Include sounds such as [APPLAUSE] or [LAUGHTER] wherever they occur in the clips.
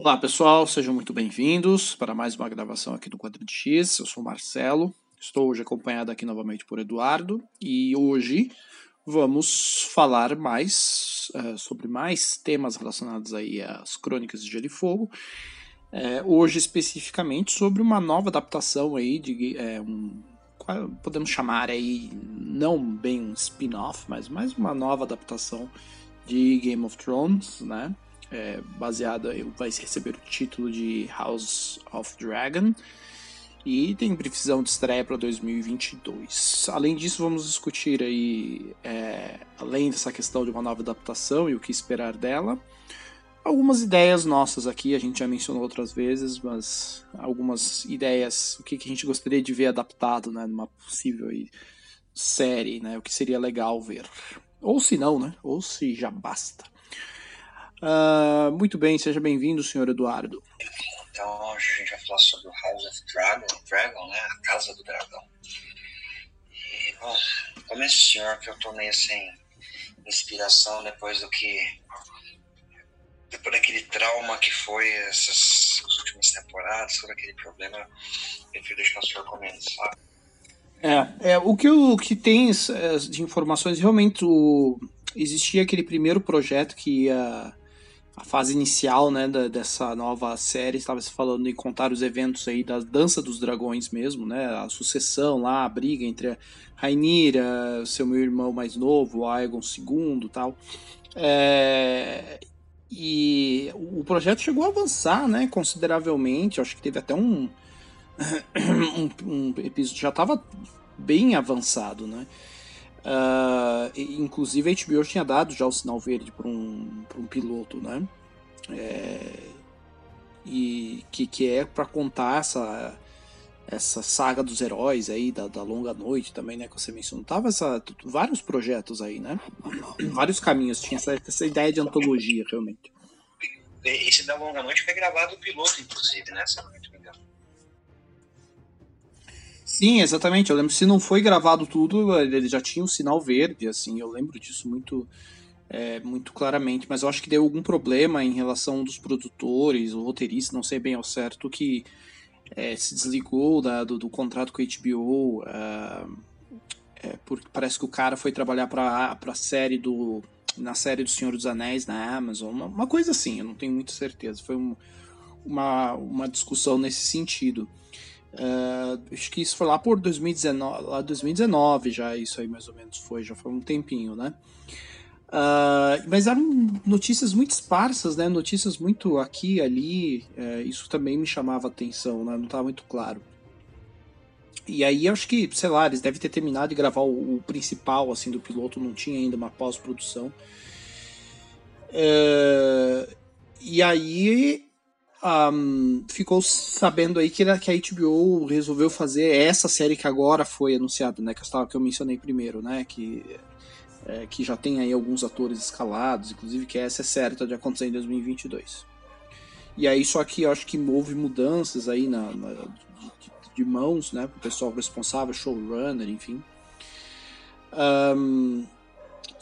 Olá pessoal, sejam muito bem-vindos para mais uma gravação aqui do Quadro de X. Eu sou o Marcelo, estou hoje acompanhado aqui novamente por Eduardo e hoje vamos falar mais uh, sobre mais temas relacionados aí às Crônicas de Gelo e Fogo. Uh, hoje especificamente sobre uma nova adaptação aí de uh, um podemos chamar aí não bem um spin-off, mas mais uma nova adaptação de Game of Thrones, né? É, baseada, vai receber o título de House of Dragon e tem previsão de estreia para 2022. Além disso, vamos discutir aí, é, além dessa questão de uma nova adaptação e o que esperar dela, algumas ideias nossas aqui, a gente já mencionou outras vezes, mas algumas ideias, o que, que a gente gostaria de ver adaptado, né, numa possível aí, série, né, o que seria legal ver. Ou se não, né, ou se já basta. Uh, muito bem, seja bem-vindo, senhor Eduardo. Então, hoje a gente vai falar sobre o House of Dragon, Dragon né? A Casa do Dragão. E, bom, como esse senhor que eu tô meio sem inspiração depois do que. Depois daquele trauma que foi essas últimas temporadas, todo aquele problema, eu prefiro deixar o senhor começar. É, é o, que, o que tem é, de informações, realmente o, existia aquele primeiro projeto que ia a fase inicial né, da, dessa nova série, estava se falando em contar os eventos aí da Dança dos Dragões mesmo, né? A sucessão lá, a briga entre a Rainira, seu meu irmão mais novo, Aegon II tal. É, e o projeto chegou a avançar né, consideravelmente, acho que teve até um, [COUGHS] um, um episódio, já estava bem avançado, né? Uh, inclusive a HBO tinha dado já o sinal verde para um, um piloto, né? É, e que, que é para contar essa, essa saga dos heróis aí, da, da longa noite também, né? Que você mencionou. Tava essa, vários projetos aí, né? [COUGHS] Vários caminhos, tinha essa, essa ideia de antologia, realmente. Esse da longa noite foi gravado o piloto, inclusive, né? Me engano. Sim, exatamente. Eu lembro se não foi gravado tudo, ele já tinha um sinal verde, assim. Eu lembro disso muito, é, muito claramente. Mas eu acho que deu algum problema em relação dos produtores, o roteirista, não sei bem ao certo, que é, se desligou da, do, do, contrato com a HBO. Uh, é, porque parece que o cara foi trabalhar para a série do na série do Senhor dos Anéis na Amazon, uma, uma coisa assim. Eu não tenho muita certeza. Foi um, uma, uma discussão nesse sentido. Uh, acho que isso foi lá por 2019, lá 2019 já, isso aí mais ou menos foi, já foi um tempinho, né? Uh, mas eram notícias muito esparsas, né? Notícias muito aqui ali. Uh, isso também me chamava atenção, né? Não estava muito claro. E aí acho que, sei lá, eles devem ter terminado de gravar o, o principal assim do piloto, não tinha ainda uma pós-produção. Uh, e aí um, ficou sabendo aí que, que a HBO resolveu fazer essa série que agora foi anunciada, né? Que eu, que eu mencionei primeiro, né? Que, é, que já tem aí alguns atores escalados, inclusive que essa é certa de acontecer em 2022. E aí, só que eu acho que houve mudanças aí na, na de, de, mãos, né? Pro pessoal responsável, showrunner, enfim. Um,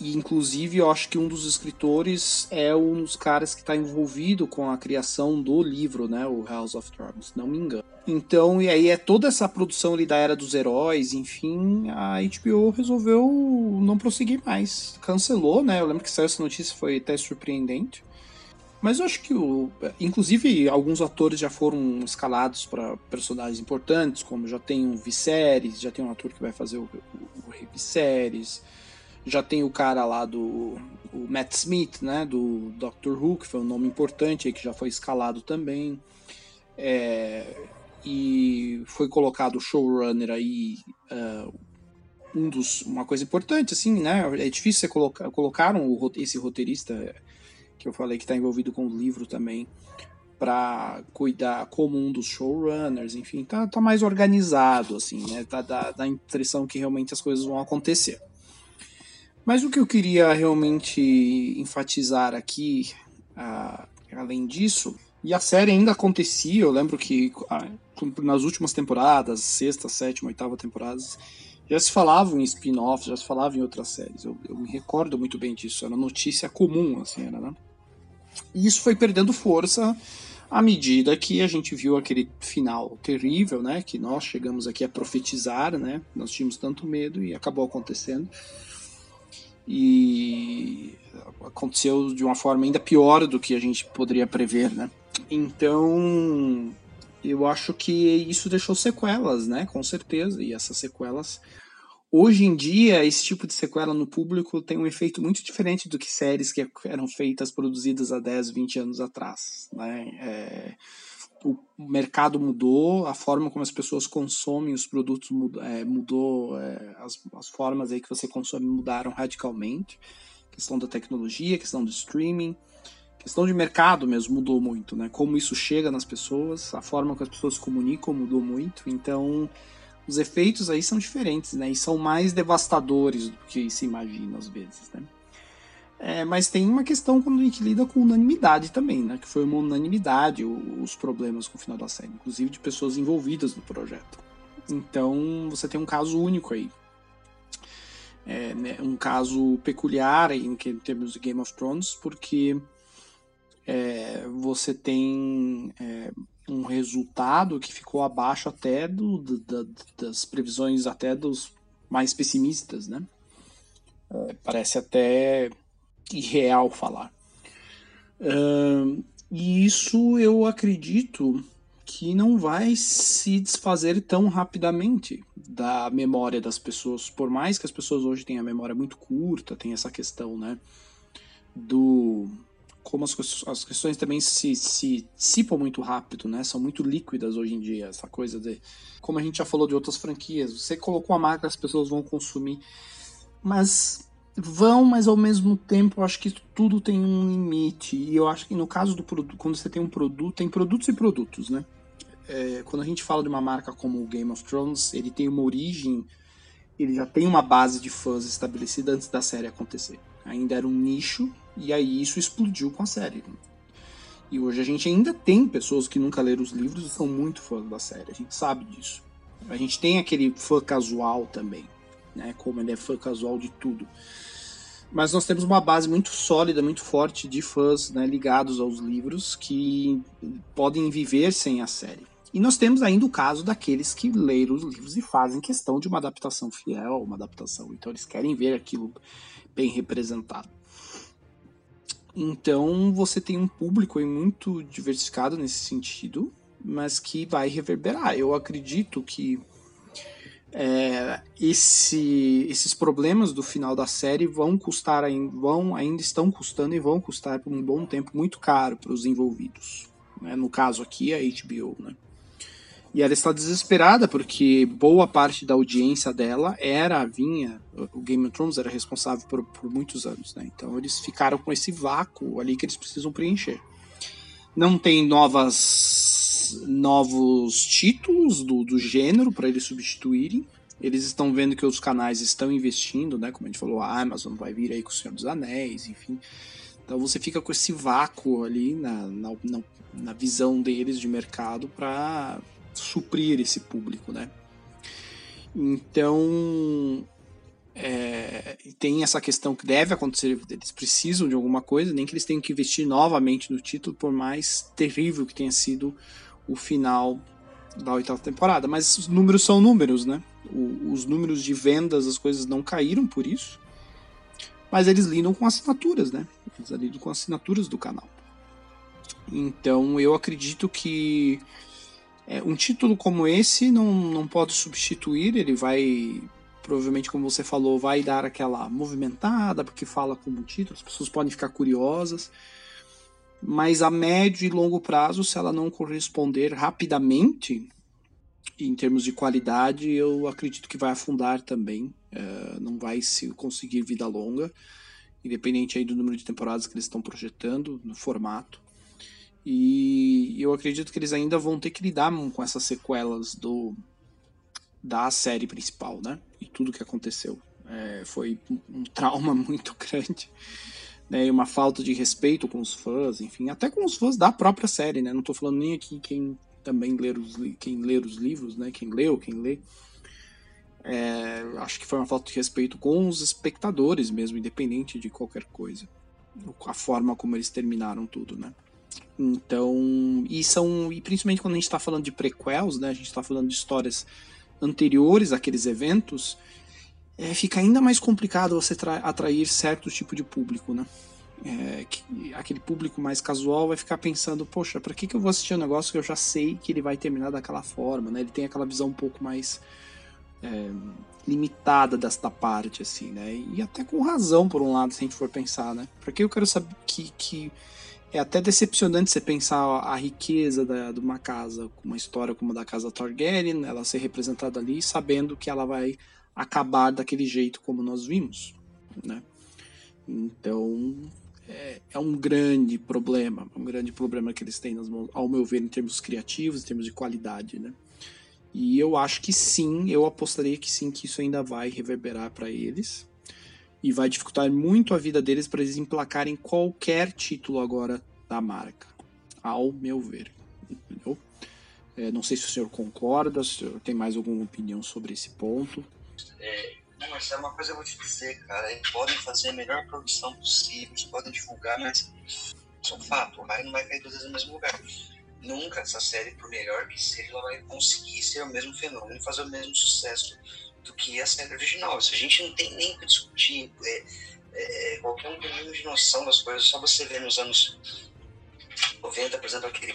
e inclusive eu acho que um dos escritores é um dos caras que está envolvido com a criação do livro, né, o House of Dragons, não me engano. Então, e aí é toda essa produção ali da Era dos Heróis, enfim, a HBO resolveu não prosseguir mais. Cancelou, né? Eu lembro que saiu essa notícia, foi até surpreendente. Mas eu acho que, o, inclusive, alguns atores já foram escalados para personagens importantes, como já tem um Viserys, já tem um ator que vai fazer o, o, o Rei Viserys, já tem o cara lá do o Matt Smith, né, do Doctor Who, que foi um nome importante aí, que já foi escalado também. É, e foi colocado o showrunner aí, uh, um dos, uma coisa importante, assim, né? É difícil você colocar. Colocaram o, esse roteirista que eu falei que está envolvido com o livro também para cuidar como um dos showrunners, enfim, tá, tá mais organizado, assim, né? Tá, dá, dá a impressão que realmente as coisas vão acontecer. Mas o que eu queria realmente enfatizar aqui, uh, além disso, e a série ainda acontecia, eu lembro que uh, nas últimas temporadas, sexta, sétima, oitava temporadas, já se falava em spin-offs, já se falava em outras séries. Eu, eu, me recordo muito bem disso, era notícia comum, assim, era, né? E isso foi perdendo força à medida que a gente viu aquele final terrível, né, que nós chegamos aqui a profetizar, né, nós tínhamos tanto medo e acabou acontecendo. E aconteceu de uma forma ainda pior do que a gente poderia prever, né? Então, eu acho que isso deixou sequelas, né? Com certeza. E essas sequelas Hoje em dia, esse tipo de sequela no público tem um efeito muito diferente do que séries que eram feitas, produzidas há 10, 20 anos atrás. Né? É, o mercado mudou, a forma como as pessoas consomem os produtos mudou, é, mudou é, as, as, formas aí que você consome mudaram radicalmente. questão da tecnologia, questão do streaming, questão de mercado mesmo mudou muito, né? Como isso chega nas pessoas, a forma que as pessoas se comunicam mudou muito. Então, os efeitos aí são diferentes, né? E são mais devastadores do que se imagina às vezes, né? É, mas tem uma questão quando a gente lida com unanimidade também, né? Que foi uma unanimidade os problemas com o final da série, inclusive de pessoas envolvidas no projeto. Então você tem um caso único aí. É, né, um caso peculiar em termos de Game of Thrones, porque é, você tem é, um resultado que ficou abaixo até do, das previsões até dos mais pessimistas, né? É, parece até irreal falar. Uh, e isso eu acredito que não vai se desfazer tão rapidamente da memória das pessoas, por mais que as pessoas hoje tenham a memória muito curta, tem essa questão, né, do como as, as questões também se, se dissipam muito rápido, né? São muito líquidas hoje em dia, essa coisa de. Como a gente já falou de outras franquias, você colocou a marca, as pessoas vão consumir. Mas vão, mas ao mesmo tempo eu acho que tudo tem um limite. E eu acho que no caso do produto, quando você tem um produto, tem produtos e produtos, né? É, quando a gente fala de uma marca como o Game of Thrones, ele tem uma origem, ele já tem uma base de fãs estabelecida antes da série acontecer. Ainda era um nicho, e aí isso explodiu com a série. E hoje a gente ainda tem pessoas que nunca leram os livros e são muito fãs da série, a gente sabe disso. A gente tem aquele fã casual também, né? Como ele é fã casual de tudo. Mas nós temos uma base muito sólida, muito forte de fãs né, ligados aos livros que podem viver sem a série. E nós temos ainda o caso daqueles que leram os livros e fazem questão de uma adaptação fiel, uma adaptação. Então eles querem ver aquilo bem representado. Então você tem um público muito diversificado nesse sentido, mas que vai reverberar. Eu acredito que é, esse, esses problemas do final da série vão custar, vão, ainda estão custando e vão custar por um bom tempo muito caro para os envolvidos. Né? No caso aqui, a HBO. Né? E ela está desesperada porque boa parte da audiência dela era vinha o Game of Thrones era responsável por, por muitos anos, né? Então eles ficaram com esse vácuo ali que eles precisam preencher. Não tem novas novos títulos do, do gênero para eles substituírem. Eles estão vendo que os canais estão investindo, né? Como a gente falou, a Amazon vai vir aí com o Senhor dos Anéis, enfim. Então você fica com esse vácuo ali na, na, na, visão deles de mercado para suprir esse público, né? Então, é, tem essa questão que deve acontecer, eles precisam de alguma coisa, nem que eles tenham que investir novamente no título, por mais terrível que tenha sido o final da oitava temporada. Mas os números são números, né? O, os números de vendas, as coisas não caíram por isso, mas eles lidam com assinaturas, né? Eles lidam com assinaturas do canal. Então eu acredito que é, um título como esse não, não pode substituir, ele vai, provavelmente, como você falou, vai dar aquela movimentada, porque fala como título, as pessoas podem ficar curiosas, mas a médio e longo prazo, se ela não corresponder rapidamente, em termos de qualidade, eu acredito que vai afundar também, é, não vai se conseguir vida longa, independente aí do número de temporadas que eles estão projetando, no formato. E eu acredito que eles ainda vão ter que lidar com essas sequelas do da série principal, né? E tudo que aconteceu. É, foi um trauma [LAUGHS] muito grande. Né? E uma falta de respeito com os fãs, enfim, até com os fãs da própria série, né? Não tô falando nem aqui quem também ler os, quem ler os livros, né? Quem leu, quem lê. É, acho que foi uma falta de respeito com os espectadores mesmo, independente de qualquer coisa. A forma como eles terminaram tudo, né? Então, e são e principalmente quando a gente está falando de prequels, né? A gente está falando de histórias anteriores àqueles eventos, é, fica ainda mais complicado você atrair certo tipo de público, né? É, que, aquele público mais casual vai ficar pensando, poxa, para que, que eu vou assistir um negócio que eu já sei que ele vai terminar daquela forma, né? Ele tem aquela visão um pouco mais é, limitada desta parte, assim, né? E até com razão, por um lado, se a gente for pensar, né? Porque eu quero saber que, que é até decepcionante você pensar a riqueza da, de uma casa, uma história como a da casa Targaryen, ela ser representada ali, sabendo que ela vai acabar daquele jeito como nós vimos, né? Então, é, é, um grande problema, um grande problema que eles têm nas mãos, ao meu ver, em termos criativos, em termos de qualidade, né? E eu acho que sim, eu apostaria que sim, que isso ainda vai reverberar para eles e vai dificultar muito a vida deles para eles emplacarem qualquer título agora da marca, ao meu ver. Entendeu? É, não sei se o senhor concorda, se o senhor tem mais alguma opinião sobre esse ponto. É, mas é uma coisa eu vou te dizer, cara. Eles podem fazer a melhor produção possível, eles podem divulgar, mas isso é um fato. O raio não vai cair duas vezes no mesmo lugar. Nunca essa série, por melhor que seja, ela vai conseguir ser o mesmo fenômeno, fazer o mesmo sucesso do que a série original. Isso a gente não tem nem que discutir. É, é, qualquer um mínimo de noção das coisas. Só você ver nos anos 90, por exemplo, aquele,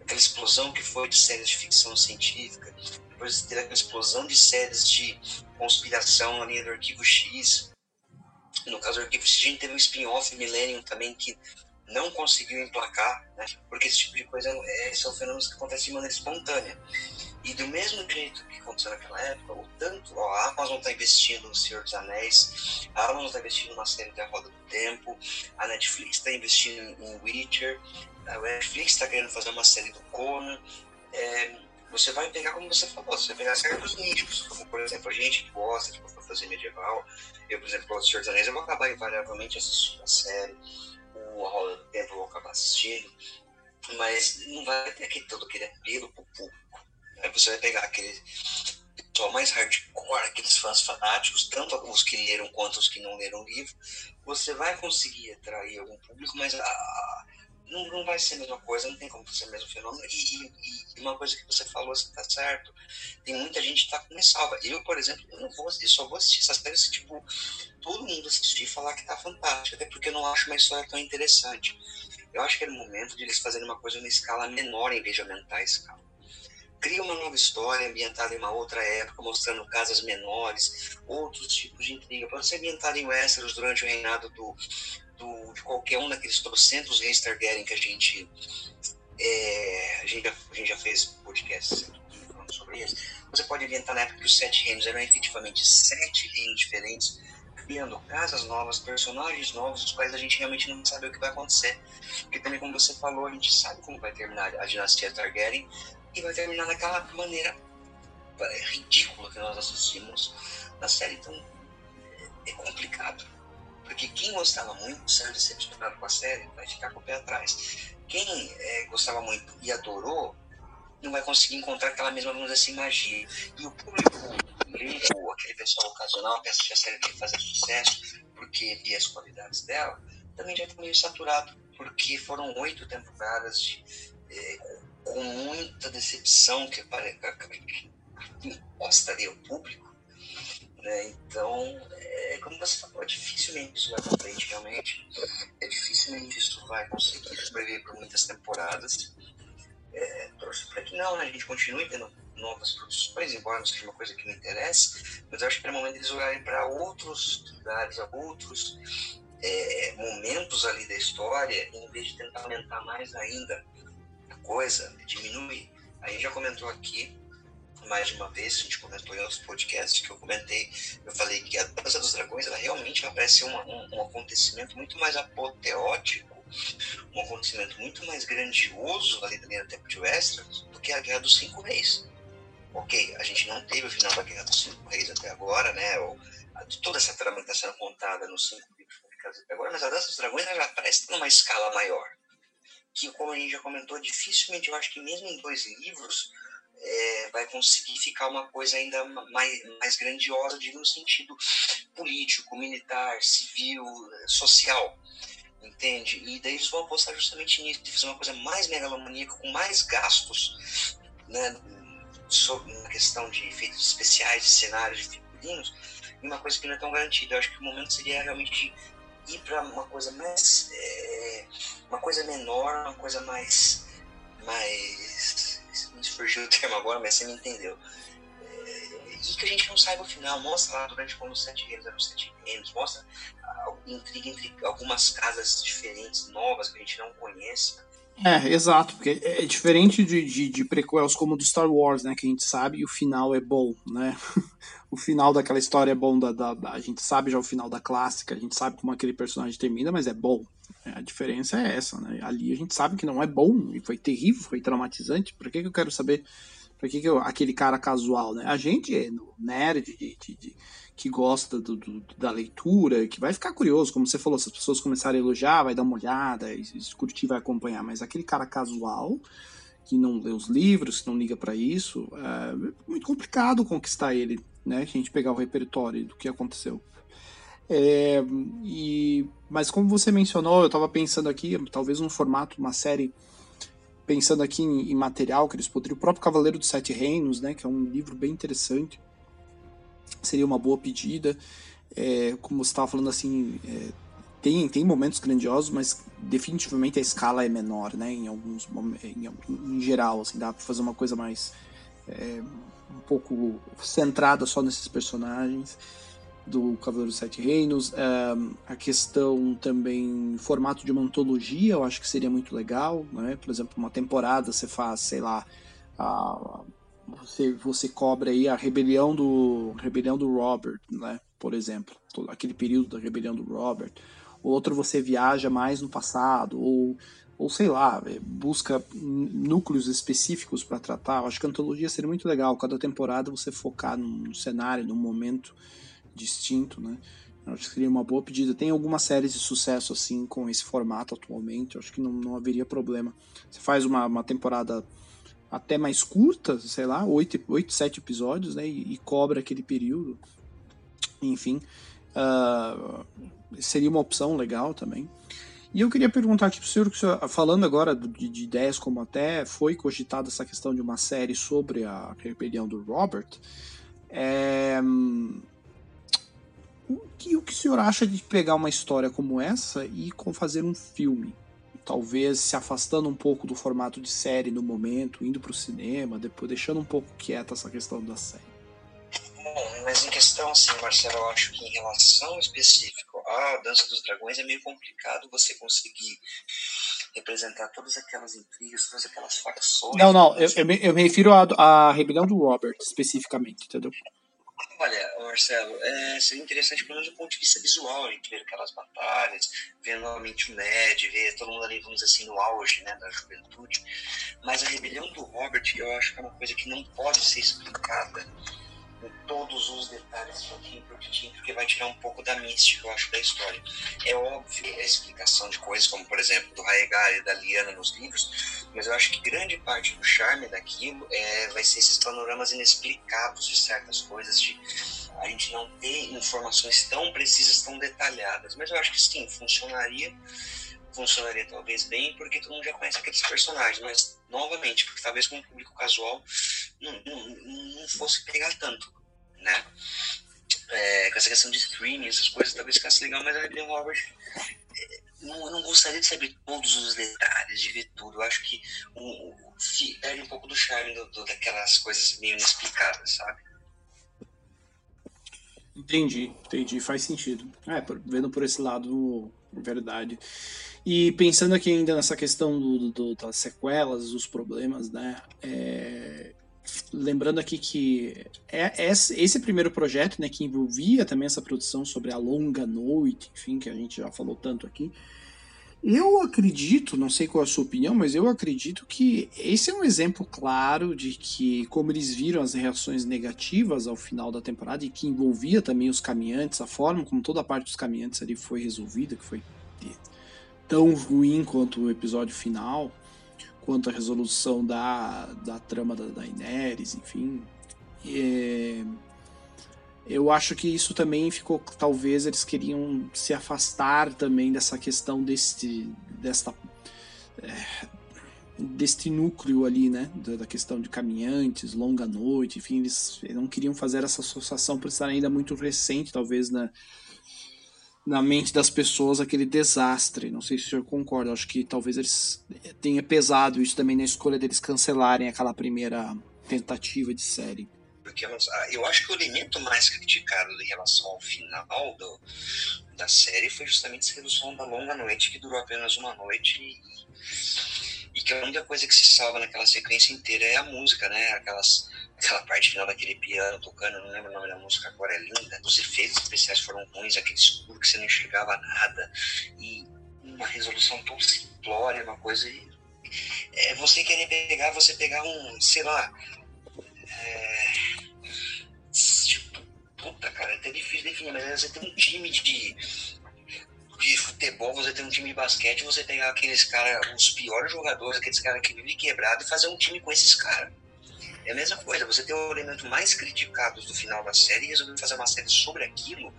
aquela explosão que foi de séries de ficção científica, depois teve aquela explosão de séries de conspiração na linha do Arquivo X. No caso do Arquivo X, a gente teve um spin-off Millennium também que não conseguiu emplacar, né? porque esse tipo de coisa é, são fenômenos que acontecem de maneira espontânea. E do mesmo jeito que aconteceu naquela época, o tanto ó, a Amazon está investindo no Senhor dos Anéis, a Amazon está investindo na série da Roda do Tempo, a Netflix está investindo em Witcher, a Netflix está querendo fazer uma série do Conan. É, você vai pegar, como você falou, você vai pegar certos nichos, como por exemplo, a gente que gosta de fazer medieval. Eu, por exemplo, gosto de Senhor eu vou acabar invariavelmente assistindo a série, o A Roda do Tempo eu vou acabar assistindo, mas não vai ter aquele, todo aquele apelo pro público. Aí você vai pegar aquele pessoal mais hardcore, aqueles fãs fanáticos, tanto os que leram quanto os que não leram o livro, você vai conseguir atrair algum público, mas a, não, não vai ser a mesma coisa, não tem como ser o mesmo fenômeno. E, e, e, uma coisa que você falou, você tá certo. Tem muita gente que tá com salva. Eu, por exemplo, eu não vou assistir, só vou assistir essas séries tipo, todo mundo assistir e falar que tá fantástico, até porque eu não acho uma história tão interessante. Eu acho que era o momento de eles fazerem uma coisa numa escala menor em vez de aumentar a escala. Cria uma nova história ambientada em uma outra época, mostrando casas menores, outros tipos de intriga. Pode ser ambientada em Westeros durante o reinado do, do, de qualquer um daqueles trocentos reis Targaryen que a gente, é, a gente, já, a gente já fez podcasts falando sobre eles. Você pode ambientar na época que os sete reinos eram efetivamente sete reinos diferentes, criando casas novas, personagens novos, os quais a gente realmente não sabe o que vai acontecer. Porque também, como você falou, a gente sabe como vai terminar a dinastia Targaryen e vai terminar daquela maneira é, ridícula que nós assistimos na série. Então, é, é complicado. Porque quem gostava muito, saiu decepcionado com a série, vai ficar com o pé atrás. Quem é, gostava muito e adorou, não vai conseguir encontrar aquela mesma, vamos dizer assim, magia. E o público leigo, aquele pessoal ocasional que assiste a série que fazer sucesso, porque via as qualidades dela, também já está meio saturado, porque foram oito temporadas de, é, com muita decepção que, que, que ali ao público né? Então, é, como você falou, dificilmente isso vai para frente realmente. É dificilmente isso vai conseguir sobreviver por muitas temporadas. É, torço para que não, né? a gente continue tendo novas produções, embora não seja uma coisa que me interesse, mas eu acho que é o momento eles olharem para outros lugares, outros é, momentos ali da história, em vez de tentar aumentar mais ainda a coisa, diminuir. A gente já comentou aqui mais de uma vez, a gente comentou em outros podcasts que eu comentei, eu falei que a Dança dos Dragões ela realmente vai ser uma, um, um acontecimento muito mais apoteótico, um acontecimento muito mais grandioso ali linha do tempo de Westeros do que a Guerra dos Cinco Reis. Ok, a gente não teve o final da Guerra dos Cinco Reis até agora, né? Ou, toda essa trama que está sendo contada nos cinco livros publicados até agora, mas a Dança dos Dragões ela parece numa escala maior. Que, como a gente já comentou, dificilmente eu acho que mesmo em dois livros é, vai conseguir ficar uma coisa ainda mais, mais grandiosa, digo, no sentido político, militar, civil, social. entende? E daí eles vão apostar justamente nisso, de fazer uma coisa mais megalomaníaca, com mais gastos, né, sobre, na questão de efeitos especiais, de cenários, de figurinos, e uma coisa que não é tão garantida. Eu acho que o momento seria realmente ir para uma coisa mais. É, uma coisa menor, uma coisa mais. mais. Me surgiu o termo agora, mas você me entendeu. É, e que a gente não saiba o final. Mostra lá durante quando os sete reinos eram sete reinos, mostra a intriga entre algumas casas diferentes, novas, que a gente não conhece. É, exato, porque é diferente de, de, de prequels como do Star Wars, né, que a gente sabe e o final é bom, né? [LAUGHS] o final daquela história é bom, da, da, da, a gente sabe já o final da clássica, a gente sabe como aquele personagem termina, mas é bom. É, a diferença é essa, né? Ali a gente sabe que não é bom, e foi terrível, foi traumatizante. Por que, que eu quero saber? Por que, que eu, aquele cara casual, né? A gente é nerd de, de, de que gosta do, do, da leitura, que vai ficar curioso, como você falou, se as pessoas começarem a elogiar, vai dar uma olhada, curtir, vai acompanhar, mas aquele cara casual, que não lê os livros, que não liga para isso, é muito complicado conquistar ele, né? A gente pegar o repertório do que aconteceu. É, e, mas como você mencionou, eu estava pensando aqui, talvez um formato, uma série, pensando aqui em, em, material que eles poderiam, o próprio Cavaleiro dos Sete Reinos, né? Que é um livro bem interessante seria uma boa pedida. É, como você estava falando assim, é, tem, tem momentos grandiosos, mas definitivamente a escala é menor, né? Em alguns em, em geral, assim, dá para fazer uma coisa mais é, um pouco centrada só nesses personagens do Cavaleiro dos Sete Reinos. a questão também formato de uma antologia, eu acho que seria muito legal, né? Por exemplo, uma temporada você faz, sei lá, a, você, você cobre aí a rebelião do rebelião do Robert, né? Por exemplo, todo aquele período da rebelião do Robert. Outro você viaja mais no passado ou ou sei lá, é, busca núcleos específicos para tratar. Eu acho que a antologia seria muito legal. Cada temporada você focar num cenário, num momento distinto, né? Eu acho que seria uma boa pedida. Tem algumas séries de sucesso assim com esse formato atualmente. Eu acho que não, não haveria problema. Você faz uma, uma temporada até mais curta, sei lá, oito, oito sete episódios, né? E, e cobra aquele período. Enfim, uh, seria uma opção legal também. E eu queria perguntar aqui para o senhor, falando agora de, de, ideias como até foi cogitada essa questão de uma série sobre a rebelião do Robert, é, o, que, o que o senhor acha de pegar uma história como essa e fazer um filme? talvez se afastando um pouco do formato de série no momento, indo para o cinema, depois deixando um pouco quieta essa questão da série. Bom, mas em questão assim, Marcelo, eu acho que em relação específico à Dança dos Dragões é meio complicado você conseguir representar todas aquelas intrigas, todas aquelas facções. Não, não, eu, eu, me, eu me refiro à, à rebelião do Robert, especificamente, entendeu? Olha, Marcelo, é, seria interessante pelo menos do ponto de vista visual, a gente ver aquelas batalhas, ver novamente o Ned, ver todo mundo ali, vamos dizer assim, no auge né, da juventude. Mas a rebelião do Robert, eu acho que é uma coisa que não pode ser explicada com todos os detalhes pouquinho por pouquinho, porque vai tirar um pouco da mística, eu acho, da história. É óbvio a explicação de coisas, como por exemplo do Raegar e da Liana nos livros, mas eu acho que grande parte do charme daquilo é, vai ser esses panoramas inexplicados de certas coisas, de a gente não ter informações tão precisas, tão detalhadas. Mas eu acho que sim, funcionaria funcionaria talvez bem, porque todo mundo já conhece aqueles personagens, mas novamente, porque talvez com o público casual não, não, não fosse pegar tanto, né? É, com essa questão de streaming, essas coisas, talvez ficasse legal, mas a Rebelião Robert é, não, não gostaria de saber todos os detalhes, de ver tudo. Eu acho que um, perde um pouco do charme do, do, daquelas coisas meio inexplicadas, sabe? Entendi, entendi, faz sentido. É, vendo por esse lado, verdade. E pensando aqui ainda nessa questão do, do, das sequelas, dos problemas, né? É, lembrando aqui que é, é esse primeiro projeto, né, que envolvia também essa produção sobre a longa noite, enfim, que a gente já falou tanto aqui. Eu acredito, não sei qual é a sua opinião, mas eu acredito que esse é um exemplo claro de que, como eles viram as reações negativas ao final da temporada e que envolvia também os caminhantes, a forma como toda a parte dos caminhantes ali foi resolvida, que foi tão ruim quanto o episódio final, quanto a resolução da, da trama da Daenerys, enfim. É, eu acho que isso também ficou. Talvez eles queriam se afastar também dessa questão deste. desta. É, deste núcleo ali, né? Da, questão de caminhantes, longa noite, enfim, eles não queriam fazer essa associação por estar ainda muito recente, talvez, na, na mente das pessoas, aquele desastre. Não sei se o senhor concorda, acho que talvez eles tenha pesado isso também na escolha deles cancelarem aquela primeira tentativa de série porque eu acho que o elemento mais criticado em relação ao final do, da série foi justamente essa redução da longa noite, que durou apenas uma noite e, e que a única coisa que se salva naquela sequência inteira é a música, né? Aquelas, aquela parte final daquele piano tocando, não lembro o nome da música agora, é linda. Os efeitos especiais foram ruins, aquele escuro que você não enxergava nada. E uma resolução tão simplória, uma coisa. E, é você querer pegar, você pegar um, sei lá, é... Tipo, puta, cara, é até difícil definir, mas você tem um time de, de futebol, você tem um time de basquete, você pegar aqueles caras, os piores jogadores, aqueles caras que vivem quebrado e fazer um time com esses caras. É a mesma coisa, você tem o elemento mais criticado do final da série e resolveu fazer uma série sobre aquilo.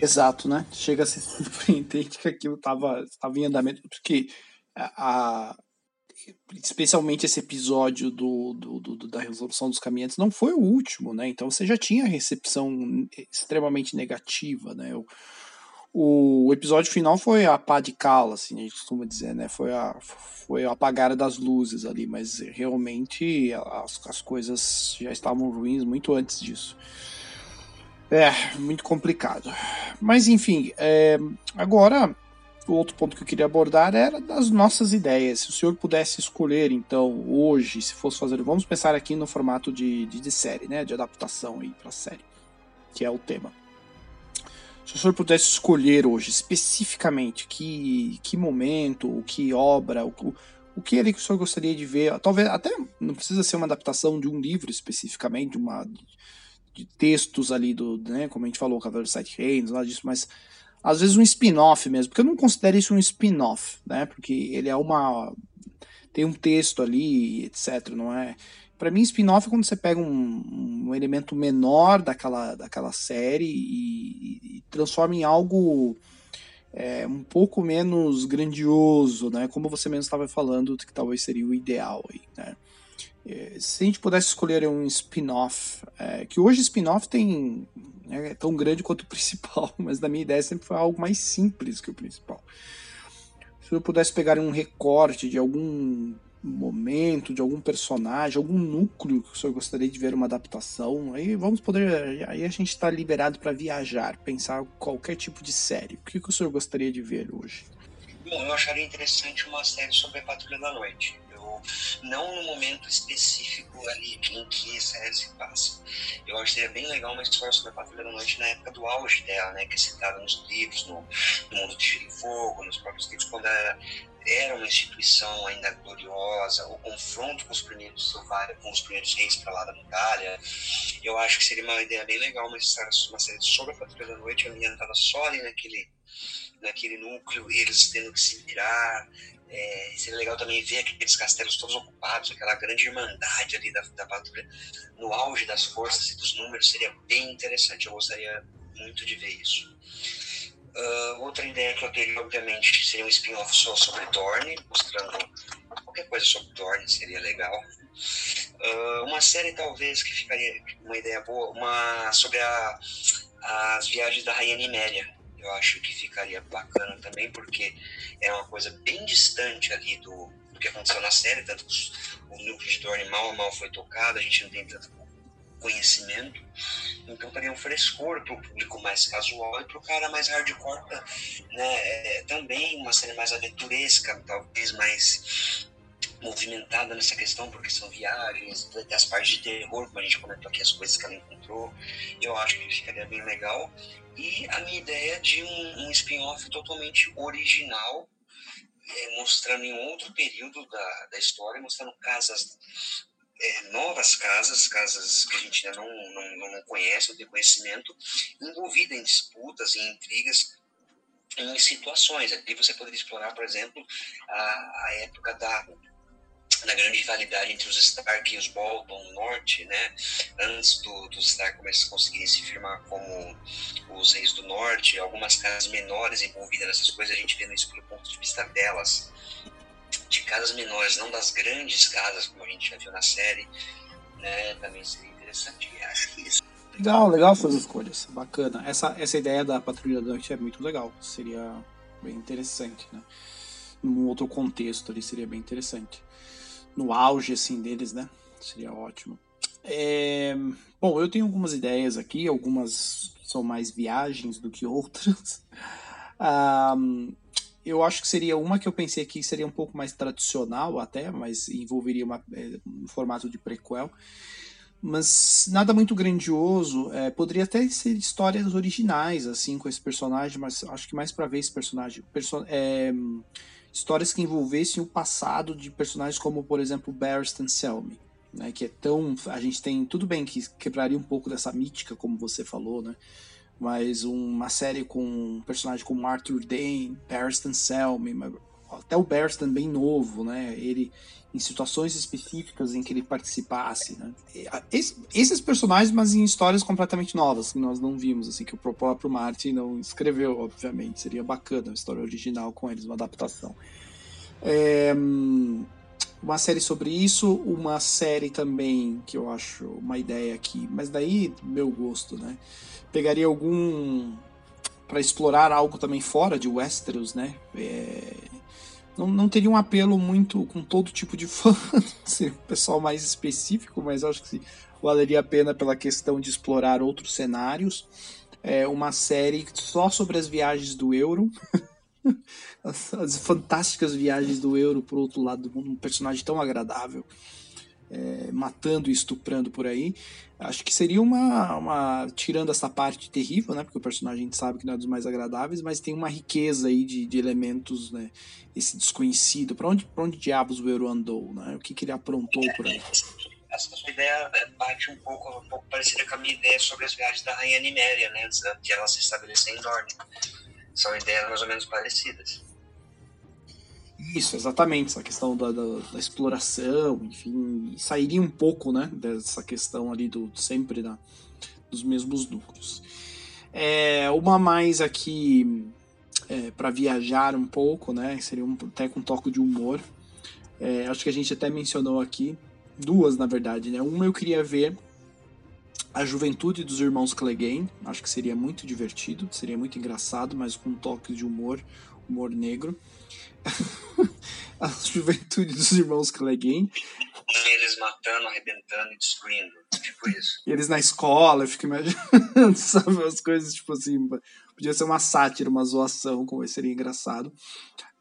Exato, né? Chega a ser [LAUGHS] surpreendente que aquilo estava em andamento, porque a, especialmente esse episódio do, do, do, da resolução dos caminhantes não foi o último, né? Então você já tinha recepção extremamente negativa, né? O, o episódio final foi a pá de cala, assim, a gente costuma dizer, né? Foi a, foi a apagar das luzes ali, mas realmente as, as coisas já estavam ruins muito antes disso. É, muito complicado. Mas enfim, é, agora o outro ponto que eu queria abordar era das nossas ideias. Se o senhor pudesse escolher, então, hoje, se fosse fazer. Vamos pensar aqui no formato de, de, de série, né? De adaptação aí pra série, que é o tema. Se o senhor pudesse escolher hoje, especificamente, que, que momento, que obra, o, o que ele que o senhor gostaria de ver, talvez até não precisa ser uma adaptação de um livro especificamente, de uma de textos ali do, né, como a gente falou, Cavaleiro dos Sete Reinos, nada disso, mas às vezes um spin-off mesmo, porque eu não considero isso um spin-off, né? Porque ele é uma tem um texto ali, etc, não é? Para mim, spin-off é quando você pega um, um, elemento menor daquela, daquela série e, e transforma em algo é, um pouco menos grandioso, né? Como você mesmo estava falando, que talvez seria o ideal aí, né? É, se a gente pudesse escolher um spin-off, é, que hoje spin-off tem é tão grande quanto o principal, [LAUGHS] mas na minha ideia sempre foi algo mais simples que o principal. Se eu pudesse pegar um recorte de algum momento, de algum personagem, algum núcleo que o senhor gostaria de ver uma adaptação, aí vamos poder, aí a gente está liberado para viajar, pensar qualquer tipo de série. O que, que o senhor gostaria de ver hoje? Bom, eu acharia interessante uma série sobre a Patrulha da Noite não no momento específico ali em que essa série se passa. Eu acho que seria bem legal uma história sobre a Patrulha da Noite na época do auge dela, né, que é citada nos livros, no, no Mundo de Gelo e Fogo, nos próprios livros, quando era, era uma instituição ainda gloriosa, o confronto com os primeiros com os primeiros reis para lá da muralha. Eu acho que seria uma ideia bem legal uma, história, uma série sobre a Patrulha da Noite, ambientada só ali naquele naquele núcleo, eles tendo que se virar, é, seria legal também ver aqueles castelos todos ocupados, aquela grande irmandade ali da, da patrulha, no auge das forças e dos números, seria bem interessante. Eu gostaria muito de ver isso. Uh, outra ideia que eu teria, obviamente, seria um spin-off só sobre Dorne, mostrando qualquer coisa sobre Dorne, seria legal. Uh, uma série, talvez, que ficaria uma ideia boa, uma sobre a, as viagens da Rainha Niméria eu acho que ficaria bacana também, porque é uma coisa bem distante ali do, do que aconteceu na série, tanto que o núcleo de Dorne mal mal foi tocado, a gente não tem tanto conhecimento, então teria um frescor para o público mais casual e para o cara mais hardcore, né, é, também uma série mais aventuresca, talvez mais movimentada nessa questão, porque são viagens, as partes de terror, como a gente comentou aqui, as coisas que ela encontrou, eu acho que ficaria bem legal. E a minha ideia de um, um spin-off totalmente original, é, mostrando em outro período da, da história, mostrando casas, é, novas casas, casas que a gente ainda não, não, não conhece, não tem conhecimento, envolvida em disputas, em intrigas, em situações. Aqui você poderia explorar, por exemplo, a, a época da na grande rivalidade entre os Stark e os Bolton no norte, né? Antes do, dos Stark conseguirem se firmar como os reis do norte, algumas casas menores envolvidas nessas coisas, a gente vê isso pelo ponto de vista delas. De casas menores, não das grandes casas, como a gente já viu na série, né? Também seria interessante. Acho que isso. Legal, legal suas escolhas. Bacana. Essa, essa ideia da patrulha da noite é muito legal. Seria bem interessante, né? Num outro contexto ali seria bem interessante no auge assim deles, né? Seria ótimo. É... Bom, eu tenho algumas ideias aqui, algumas são mais viagens do que outras. um, [LAUGHS] eu acho que seria uma que eu pensei que seria um pouco mais tradicional até, mas envolveria uma, é, um formato de prequel. Mas nada muito grandioso. É, poderia até ser histórias originais, assim, com esse personagem, mas acho que mais para ver esse personagem. Perso é, histórias que envolvessem o passado de personagens como, por exemplo, Barristan Selmy, né, que é tão... A gente tem... Tudo bem que quebraria um pouco dessa mítica, como você falou, né? Mas uma série com um personagem como Arthur Dane, Barristan Selmy, até o Barristan bem novo, né? Ele em situações específicas em que ele participasse, né? esses personagens, mas em histórias completamente novas que nós não vimos, assim que o próprio Martin não escreveu, obviamente, seria bacana uma história original com eles, uma adaptação. É, uma série sobre isso, uma série também que eu acho uma ideia aqui, mas daí meu gosto, né? Pegaria algum para explorar algo também fora de Westeros, né? É, não, não teria um apelo muito com todo tipo de [LAUGHS] fã, seria um pessoal mais específico, mas acho que valeria a pena pela questão de explorar outros cenários. É uma série só sobre as viagens do Euro. [LAUGHS] [LAUGHS] as, as, fantásticas viagens do Euro pro outro lado do mundo, um personagem tão agradável é, matando e estuprando por aí. Acho que seria uma, uma. Tirando essa parte terrível, né? Porque o personagem a gente sabe que não é dos mais agradáveis, mas tem uma riqueza aí de, de elementos, né? Esse desconhecido. Para onde, pra onde diabos o Euro andou, né? O que, que ele aprontou por aí? Essa sua ideia bate um pouco, um pouco parecida com a minha ideia sobre as viagens da Rainha Niméria, né? Antes de ela se estabelecer em Dorne. São ideias mais ou menos parecidas. Isso, exatamente, essa questão da, da, da, exploração, enfim, sairia um pouco, né, dessa questão ali do sempre da, dos mesmos núcleos. É, uma mais aqui é, para viajar um pouco, né, seria um, até com um toque de humor. É, acho que a gente até mencionou aqui, duas na verdade, né, uma eu queria ver a juventude dos irmãos Clegane, acho que seria muito divertido, seria muito engraçado, mas com um toque de humor, humor negro. [LAUGHS] a juventude dos irmãos Clegane. Eles matando, arrebentando e destruindo. Tipo isso. Eles na escola, eu fico imaginando, [LAUGHS] sabe, as coisas tipo assim. Podia ser uma sátira, uma zoação, como seria engraçado.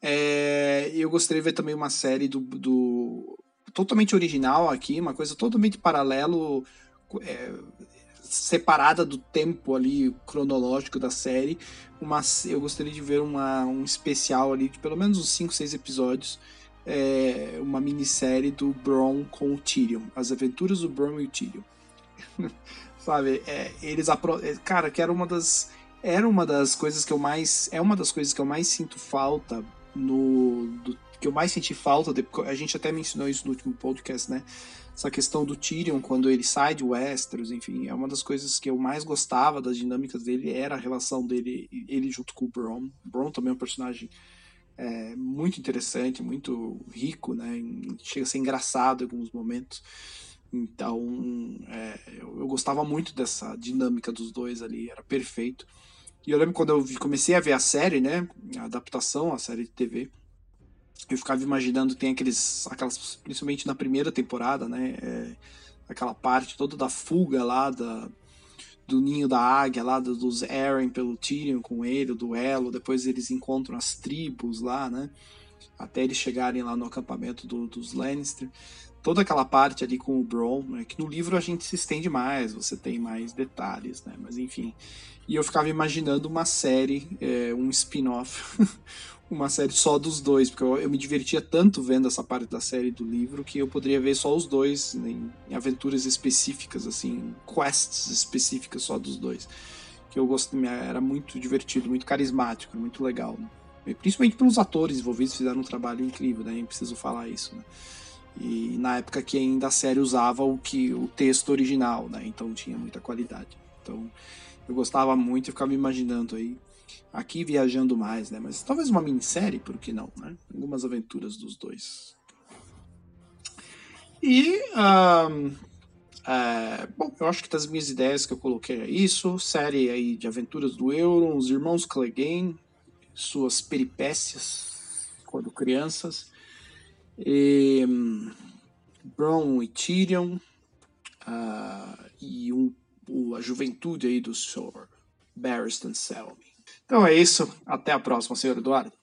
É, eu gostaria de ver também uma série do, do totalmente original aqui, uma coisa totalmente paralelo, é, separada do tempo ali cronológico da série. Uma, eu gostaria de ver uma, um especial ali de pelo menos uns 5, 6 episódios. É, uma minissérie do Bron com o Tyrion. As aventuras do Bron e o Tyrion. [LAUGHS] Sabe? É, eles é, Cara, que era uma das. Era uma das coisas que eu mais. É uma das coisas que eu mais sinto falta no. Do, que eu mais senti falta. De, a gente até mencionou isso no último podcast, né? Essa questão do Tyrion quando ele sai de Westeros, enfim, é uma das coisas que eu mais gostava das dinâmicas dele era a relação dele ele junto com o Bron. Bron também é um personagem é, muito interessante, muito rico, né? Chega a ser engraçado em alguns momentos. Então, é, eu, eu, gostava muito dessa dinâmica dos dois ali, era perfeito. E eu lembro quando eu comecei a ver a série, né? A adaptação, a série de TV eu ficava imaginando tem aqueles aquelas principalmente na primeira temporada né é, aquela parte toda da fuga lá da do ninho da águia lá dos Eren pelo Tyrion com ele o duelo depois eles encontram as tribos lá né até eles chegarem lá no acampamento do, dos Lannister. Toda aquela parte ali com o Bron né, que no livro a gente se estende mais você tem mais detalhes né mas enfim. E eu ficava imaginando uma série é, um spin-off [LAUGHS] uma série só dos dois, porque eu, eu, me divertia tanto vendo essa parte da série do livro que eu poderia ver só os dois em, em aventuras específicas, assim, quests específicas só dos dois. Que eu gosto, era muito divertido, muito carismático, muito legal. Né? Principalmente pelos atores envolvidos, fizeram um trabalho incrível, né? Nem preciso falar isso, né? E na época que ainda a série usava o que o texto original, né? Então tinha muita qualidade. Então eu gostava muito e ficava me imaginando aí aqui viajando mais, né? Mas talvez uma minissérie, por que não, né? Algumas aventuras dos dois. E um, é, bom, eu acho que das minhas ideias que eu coloquei é isso, série aí de aventuras do Euron, os irmãos Clegane, suas peripécias quando crianças, e, um, Bron e Tyrion, uh, e um, a juventude aí do Sr. Barristan Selmy. Então é isso, até a próxima, senhor Eduardo.